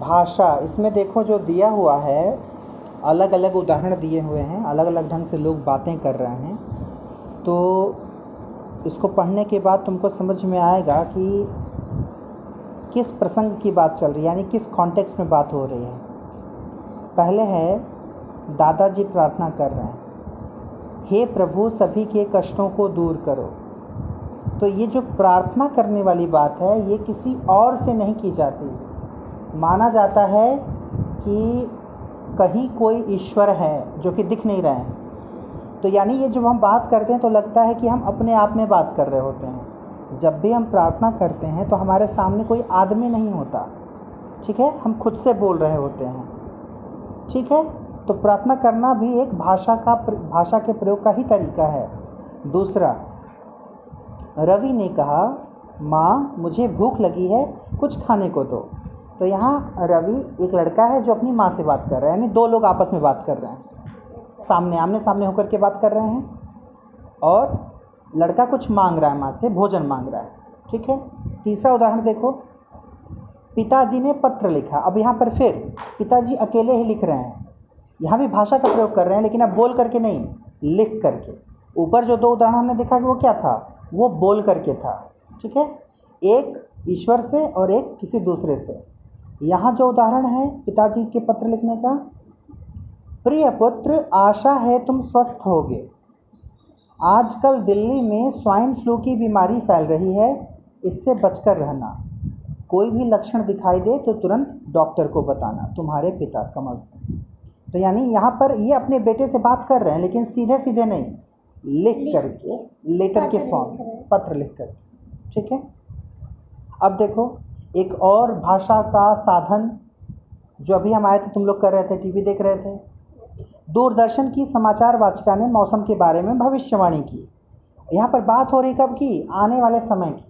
भाषा, इसमें देखो जो दिया हुआ है अलग अलग उदाहरण दिए हुए हैं अलग अलग ढंग से लोग बातें कर रहे हैं। तो इसको पढ़ने के बाद तुमको समझ में आएगा कि किस प्रसंग की बात चल रही है, यानी किस कॉन्टेक्स्ट में बात हो रही है। पहले है, दादाजी प्रार्थना कर रहे हैं। हे प्रभु, सभी के कष्टों को दूर करो। तो ये जो प्रार्थना करने वाली बात है, ये किसी और से नहीं की जाती। माना जाता है कि कहीं कोई ईश्वर है जो कि दिख नहीं रहे हैं। तो यानी ये जब हम बात करते हैं तो लगता है कि हम अपने आप में बात कर रहे होते हैं। जब भी हम प्रार्थना करते हैं तो हमारे सामने कोई आदमी नहीं होता। ठीक है? हम खुद से बोल रहे होते हैं। ठीक है? तो प्रार्थना करना भी एक भाषा का भाषा के प्रयोग का ही तरीका है। दूसरा, रवि ने कहा, माँ, मुझे भूख लगी है, कुछ खाने को दो। तो यहाँ रवि एक लड़का है जो अपनी माँ से बात कर रहा है, यानी दो लोग आपस में बात कर रहे हैं। सामने आमने सामने होकर के बात कर रहे हैं और लड़का कुछ मांग रहा है माँ से, भोजन मांग रहा है, ठीक है? तीसरा उदाहरण देखो। पिताजी ने पत्र लिखा। अब यहाँ पर फिर पिताजी अकेले ही लिख रहे हैं। यहाँ भी भाषा का प्रयोग कर रहे हैं, लेकिन अब बोल करके नहीं, लिख करके। ऊपर जो दो उदाहरण हमने देखा कि वो क्या था? वो बोल करके था, ठीक है? एक ईश्वर से और एक किसी दूसरे से। यहाँ जो उदाहरण है पिताजी के पत्र लिखने का प्रिय पुत्र आशा है तुम स्वस्थ होगे। आजकल दिल्ली में स्वाइन फ्लू की बीमारी फैल रही है इससे बचकर रहना। कोई भी लक्षण दिखाई दे तो तुरंत डॉक्टर को बताना तुम्हारे पिता कमल सिंह तो यानी यहाँ पर ये अपने बेटे से बात कर रहे हैं लेकिन सीधे सीधे नहीं। लिख करके लेटर के फॉर्म पत्र लिख करके। ठीक है? अब देखो एक और भाषा का साधन जो अभी हम आए थे, तुम लोग कर रहे थे, टीवी देख रहे थे। दूरदर्शन की समाचार वाचिका ने मौसम के बारे में भविष्यवाणी की। यहाँ पर बात हो रही कब की? आने वाले समय की।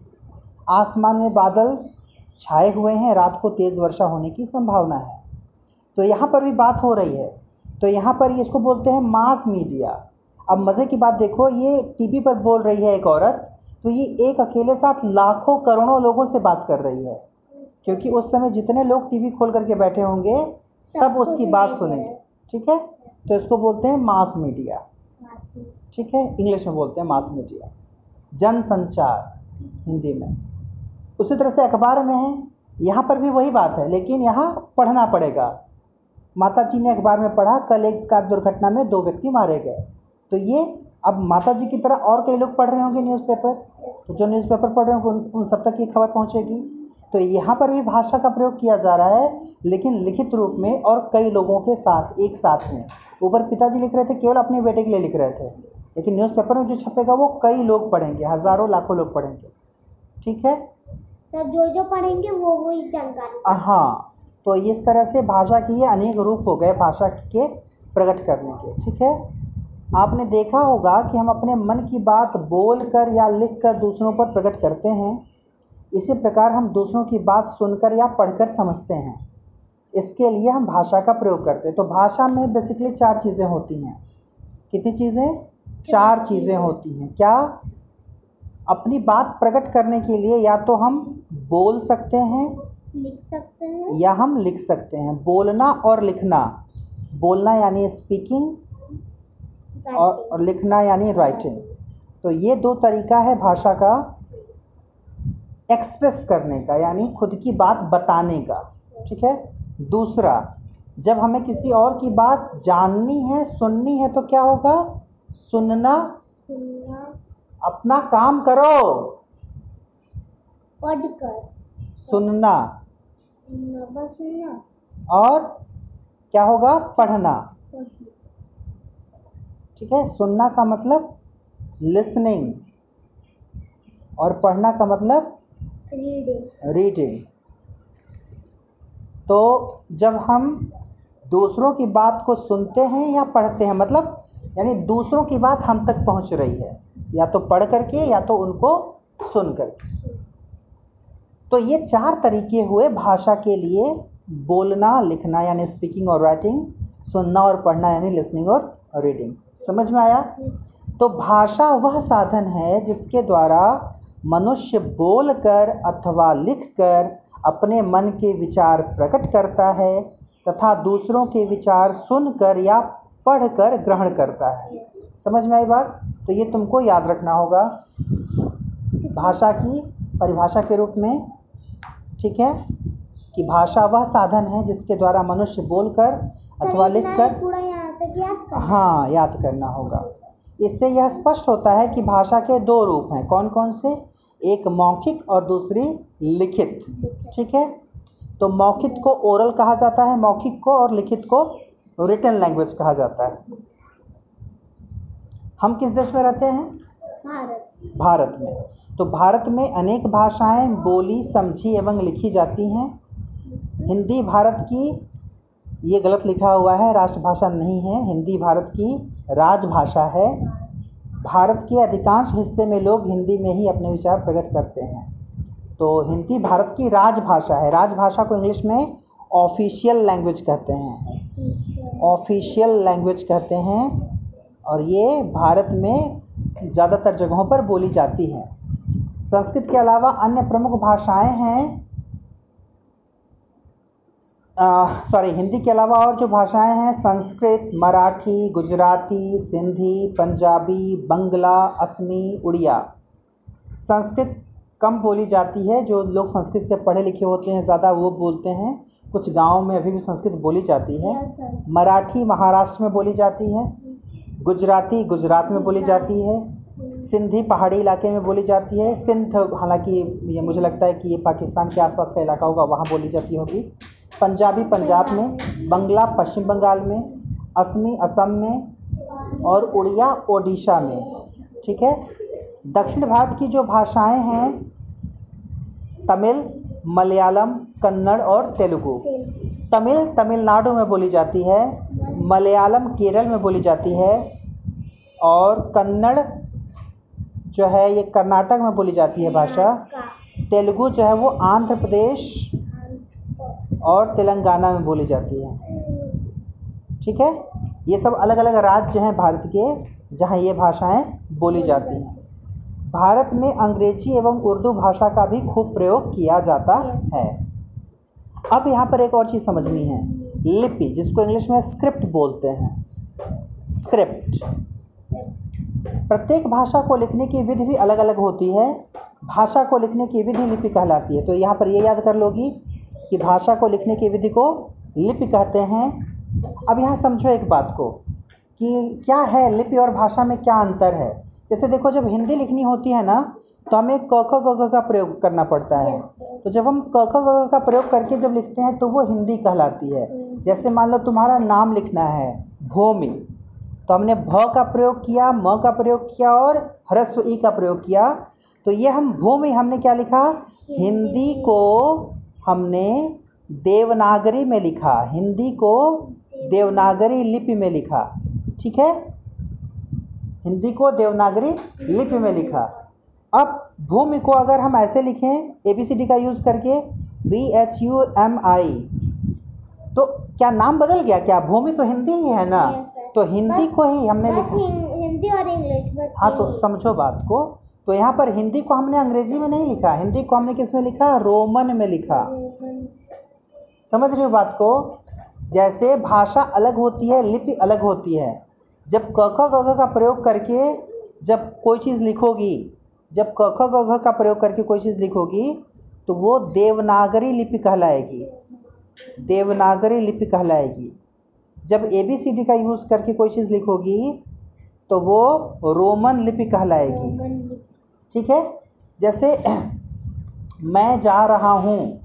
आसमान में बादल छाए हुए हैं, रात को तेज़ वर्षा होने की संभावना है। तो यहाँ पर भी बात हो रही है। तो यहाँ पर ये इसको बोलते हैं मास मीडिया। अब मज़े की बात देखो, ये टीवी पर बोल रही है एक औरत तो ये एक अकेले साथ लाखों करोड़ों लोगों से बात कर रही है। क्योंकि उस समय जितने लोग टीवी खोल करके बैठे होंगे सब उसकी बात सुनेंगे। ठीक है? तो इसको बोलते हैं मास मीडिया। ठीक है? इंग्लिश में बोलते हैं मास मीडिया। जन संचार हिंदी में। उसी तरह से अखबार में है। यहाँ पर भी वही बात है लेकिन यहाँ पढ़ना पड़ेगा। माता जी ने अखबार में पढ़ा कल एक कार दुर्घटना में दो व्यक्ति मारे गए। तो ये अब माता जी की तरह और कई लोग पढ़ रहे होंगे न्यूज़पेपर। तो जो न्यूज़पेपर पढ़ रहे होंगे उन, उन सब तक ये खबर पहुँचेगी। तो यहाँ पर भी भाषा का प्रयोग किया जा रहा है लेकिन लिखित रूप में और कई लोगों के साथ एक साथ में। ऊपर पिताजी लिख रहे थे केवल अपने बेटे के लिए लिख रहे थे। लेकिन न्यूज़पेपर में जो छपेगा वो कई लोग पढ़ेंगे हज़ारों लाखों लोग पढ़ेंगे। ठीक है? सर जो जो पढ़ेंगे वो वही जानकारी हाँ। तो इस तरह से भाषा की ये अनेक रूप हो गए भाषा के प्रकट करने के। ठीक है? आपने देखा होगा कि हम अपने मन की बात बोल कर या लिख कर दूसरों पर प्रकट करते हैं। इसी प्रकार हम दूसरों की बात सुनकर या पढ़कर समझते हैं। इसके लिए हम भाषा का प्रयोग करते हैं। तो भाषा में बेसिकली चार चीज़ें होती हैं। कितनी चीज़ें? चार चीज़ें होती हैं। क्या? अपनी बात प्रकट करने के लिए या तो हम बोल सकते हैं लिख सकते हैं। या हम लिख सकते हैं। बोलना और लिखना। बोलना यानी स्पीकिंग और, और लिखना यानी राइटिंग तो ये दो तरीका है भाषा का। एक्सप्रेस करने का यानी खुद की बात बताने का ठीक है? दूसरा जब हमें किसी और की बात जाननी है सुननी है तो क्या होगा? सुनना। सुनना। अपना काम करो। पढ़कर। सुनना। सुनना बस सुनना। और क्या होगा? पढ़ना। ठीक है? सुनना का मतलब लिसनिंग और पढ़ना का मतलब रीडिंग रीडिंग तो जब हम दूसरों की बात को सुनते हैं या पढ़ते हैं मतलब यानी दूसरों की बात हम तक पहुँच रही है या तो पढ़ करके या तो उनको सुन करके तो ये चार तरीके हुए भाषा के लिए बोलना लिखना यानी स्पीकिंग और राइटिंग सुनना और पढ़ना यानी लिसनिंग और रीडिंग समझ में आया? तो भाषा वह साधन है जिसके द्वारा मनुष्य बोलकर अथवा लिखकर अपने मन के विचार प्रकट करता है तथा दूसरों के विचार सुनकर या पढ़कर ग्रहण करता है। समझ में आई बात? तो ये तुमको याद रखना होगा। भाषा की परिभाषा के रूप में ठीक है? कि भाषा वह साधन है जिसके द्वारा मनुष्य बोलकर अथवा लिखकर याद कर हाँ याद करना होगा। इससे यह स्पष्ट होता है कि भाषा के दो रूप हैं। कौन कौन से? एक मौखिक और दूसरी लिखित ठीक है? तो मौखिक को ओरल कहा जाता है मौखिक को और लिखित को रिटन लैंग्वेज कहा जाता है। हम किस देश में रहते हैं? भारत। भारत में। तो भारत में अनेक भाषाएँ बोली समझी एवं लिखी जाती हैं। हिंदी भारत की ये गलत लिखा हुआ है राष्ट्रभाषा नहीं है। हिंदी भारत की राजभाषा है। भारत के अधिकांश हिस्से में लोग हिंदी में ही अपने विचार प्रकट करते हैं। तो हिंदी भारत की राजभाषा है। राजभाषा को इंग्लिश में ऑफिशियल लैंग्वेज कहते हैं। ऑफिशियल लैंग्वेज कहते हैं और ये भारत में ज़्यादातर जगहों पर बोली जाती है। संस्कृत के अलावा अन्य प्रमुख भाषाएँ हैं। सॉरी हिंदी के अलावा और जो भाषाएँ हैं संस्कृत मराठी गुजराती सिंधी पंजाबी बंगला असमी उड़िया। संस्कृत कम बोली जाती है जो लोग संस्कृत से पढ़े लिखे होते हैं ज़्यादा वो बोलते हैं। कुछ गाँवों में अभी भी संस्कृत बोली जाती है। मराठी महाराष्ट्र में बोली जाती है। गुजराती गुजरात में बोली जाती है। सिंधी पहाड़ी इलाके में बोली जाती है। सिंध हालाँकि ये मुझे लगता है कि ये पाकिस्तान के आसपास का इलाका होगा वहाँ बोली जाती होगी। पंजाबी पंजाब में, बंगला पश्चिम बंगाल में, असमी असम में और उड़िया ओडिशा में, ठीक है? दक्षिण भारत की जो भाषाएँ हैं, तमिल, मलयालम, कन्नड़ और तेलुगु। तमिल तमिलनाडु में बोली जाती है, मलयालम केरल में बोली जाती है और कन्नड़ जो है ये कर्नाटक में बोली जाती है भाषा। तेलुगु जो है वो आंध्र प्रदेश और तेलंगाना में बोली जाती है। ठीक है? ये सब अलग अलग राज्य हैं भारत के जहाँ ये भाषाएँ बोली जाती हैं। भारत में अंग्रेज़ी एवं उर्दू भाषा का भी खूब प्रयोग किया जाता है। अब यहाँ पर एक और चीज़ समझनी है। लिपि जिसको इंग्लिश में स्क्रिप्ट बोलते हैं। स्क्रिप्ट। प्रत्येक भाषा को लिखने की विधि भी अलग अलग होती है। भाषा को लिखने की विधि लिपि कहलाती है। तो यहाँ पर ये याद कर लोगी कि भाषा को लिखने की विधि को लिपि कहते हैं। अब यहाँ समझो एक बात को कि क्या है लिपि और भाषा में क्या अंतर है? जैसे देखो जब हिंदी लिखनी होती है ना तो हमें क ख ग का प्रयोग करना पड़ता है। तो जब हम क ख ग का प्रयोग करके जब लिखते हैं तो वो हिंदी कहलाती है। जैसे मान लो तुम्हारा नाम लिखना है भूमि तो हमने भ का प्रयोग किया म का प्रयोग किया और ह्रस्व ई का प्रयोग किया। तो ये हम भूमि हमने क्या लिखा? हिंदी को हमने देवनागरी में लिखा हिंदी को देवनागरी लिपि में लिखा ठीक है? हिंदी को देवनागरी लिपि में लिखा। अब भूमि को अगर हम ऐसे लिखें ए बी सी डी का यूज़ करके B H U M I तो क्या नाम बदल गया? क्या भूमि तो हिंदी ही है ना? Yes, तो हिंदी को ही हमने लिखा। हिंदी और इंग्लिश बस हाँ तो समझो बात को। तो यहाँ पर हिंदी को हमने अंग्रेज़ी में नहीं लिखा। हिंदी को हमने किसमें लिखा? रोमन में लिखा। समझ रहे हो बात को? जैसे भाषा अलग होती है, लिपि अलग होती है। जब क, ख, ग का प्रयोग करके जब कोई चीज़ लिखोगी, जब क, ख, ग का प्रयोग करके कोई चीज़ लिखोगी तो वो देवनागरी लिपि कहलाएगी। देवनागरी लिपि कहलाएगी। जब ए बी सी डी का यूज़ करके कोई चीज़ लिखोगी तो वो रोमन लिपि कहलाएगी। ठीक है? जैसे मैं जा रहा हूँ।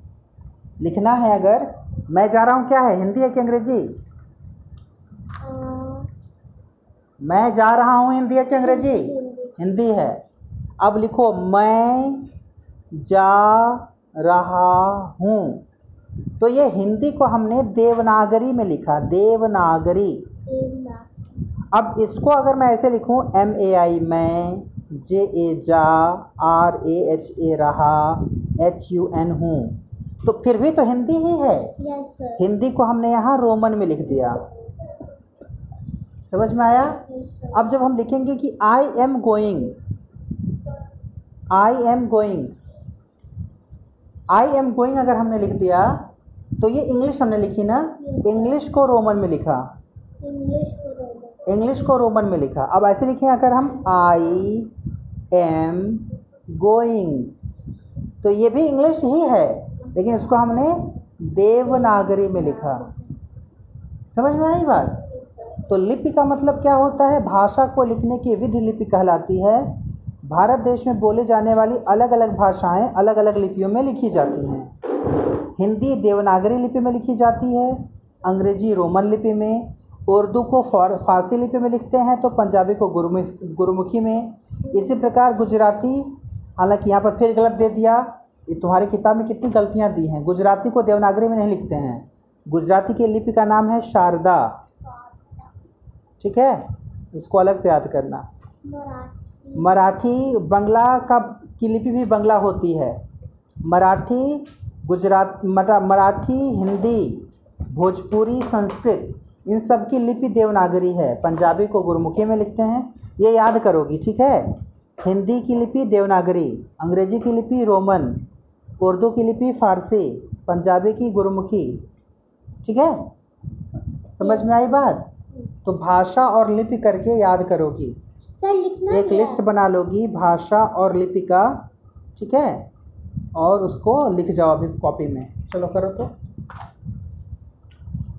लिखना है अगर मैं जा रहा हूँ क्या है? हिंदी है कि अंग्रेज़ी? मैं जा रहा हूँ हिंदी है कि अंग्रेज़ी? हिंदी है। अब लिखो मैं जा रहा हूँ। तो ये हिंदी को हमने देवनागरी में लिखा देवनागरी। अब इसको अगर मैं ऐसे लिखूँ एम ए आई मैं जे ए जा आर ए एच ए रहा एच यू एन हूँ। तो फिर भी तो हिंदी ही है? सर हिंदी को हमने यहाँ रोमन में लिख दिया। समझ में आया? Yes, अब जब हम लिखेंगे कि I am going I am going I am going अगर हमने लिख दिया तो ये इंग्लिश हमने लिखी ना? इंग्लिश yes, को रोमन में लिखा। इंग्लिश को रोमन इंग्लिश को रोमन में लिखा। अब ऐसे लिखें अगर हम आई एम गोइंग तो ये भी इंग्लिश ही है, लेकिन इसको हमने देवनागरी में लिखा। समझ में आई बात? तो लिपि का मतलब क्या होता है? भाषा को लिखने की विधि लिपि कहलाती है। भारत देश में बोले जाने वाली अलग अलग भाषाएँ अलग अलग लिपियों में लिखी जाती हैं। हिंदी देवनागरी लिपि में लिखी जाती है, अंग्रेज़ी रोमन लिपि में उर्दू को फार फारसी लिपि में लिखते हैं तो पंजाबी को गुरुमुख गुरुमुखी में। इसी प्रकार गुजराती हालाँकि यहाँ पर फिर गलत दे दिया। ये तुम्हारी किताब में कितनी गलतियाँ दी हैं? गुजराती को देवनागरी में नहीं लिखते हैं। गुजराती की लिपि का नाम है शारदा। ठीक है? इसको अलग से याद करना। मराठी। मराठी बंगला का की लिपि भी बंगला होती है। मराठी गुजरात मरा मराठी हिंदी भोजपुरी संस्कृत इन सब की लिपि देवनागरी है। पंजाबी को गुरमुखी में लिखते हैं। ये याद करोगी ठीक है? हिंदी की लिपि देवनागरी अंग्रेज़ी की लिपि रोमन उर्दू की लिपि फारसी पंजाबी की गुरमुखी ठीक है? समझ में आई बात? तो भाषा और लिपि करके याद करोगी। सर लिखना एक लिस्ट बना लोगी भाषा और लिपि का ठीक है? और उसको लिख जाओ अभी कॉपी में। चलो करो तो।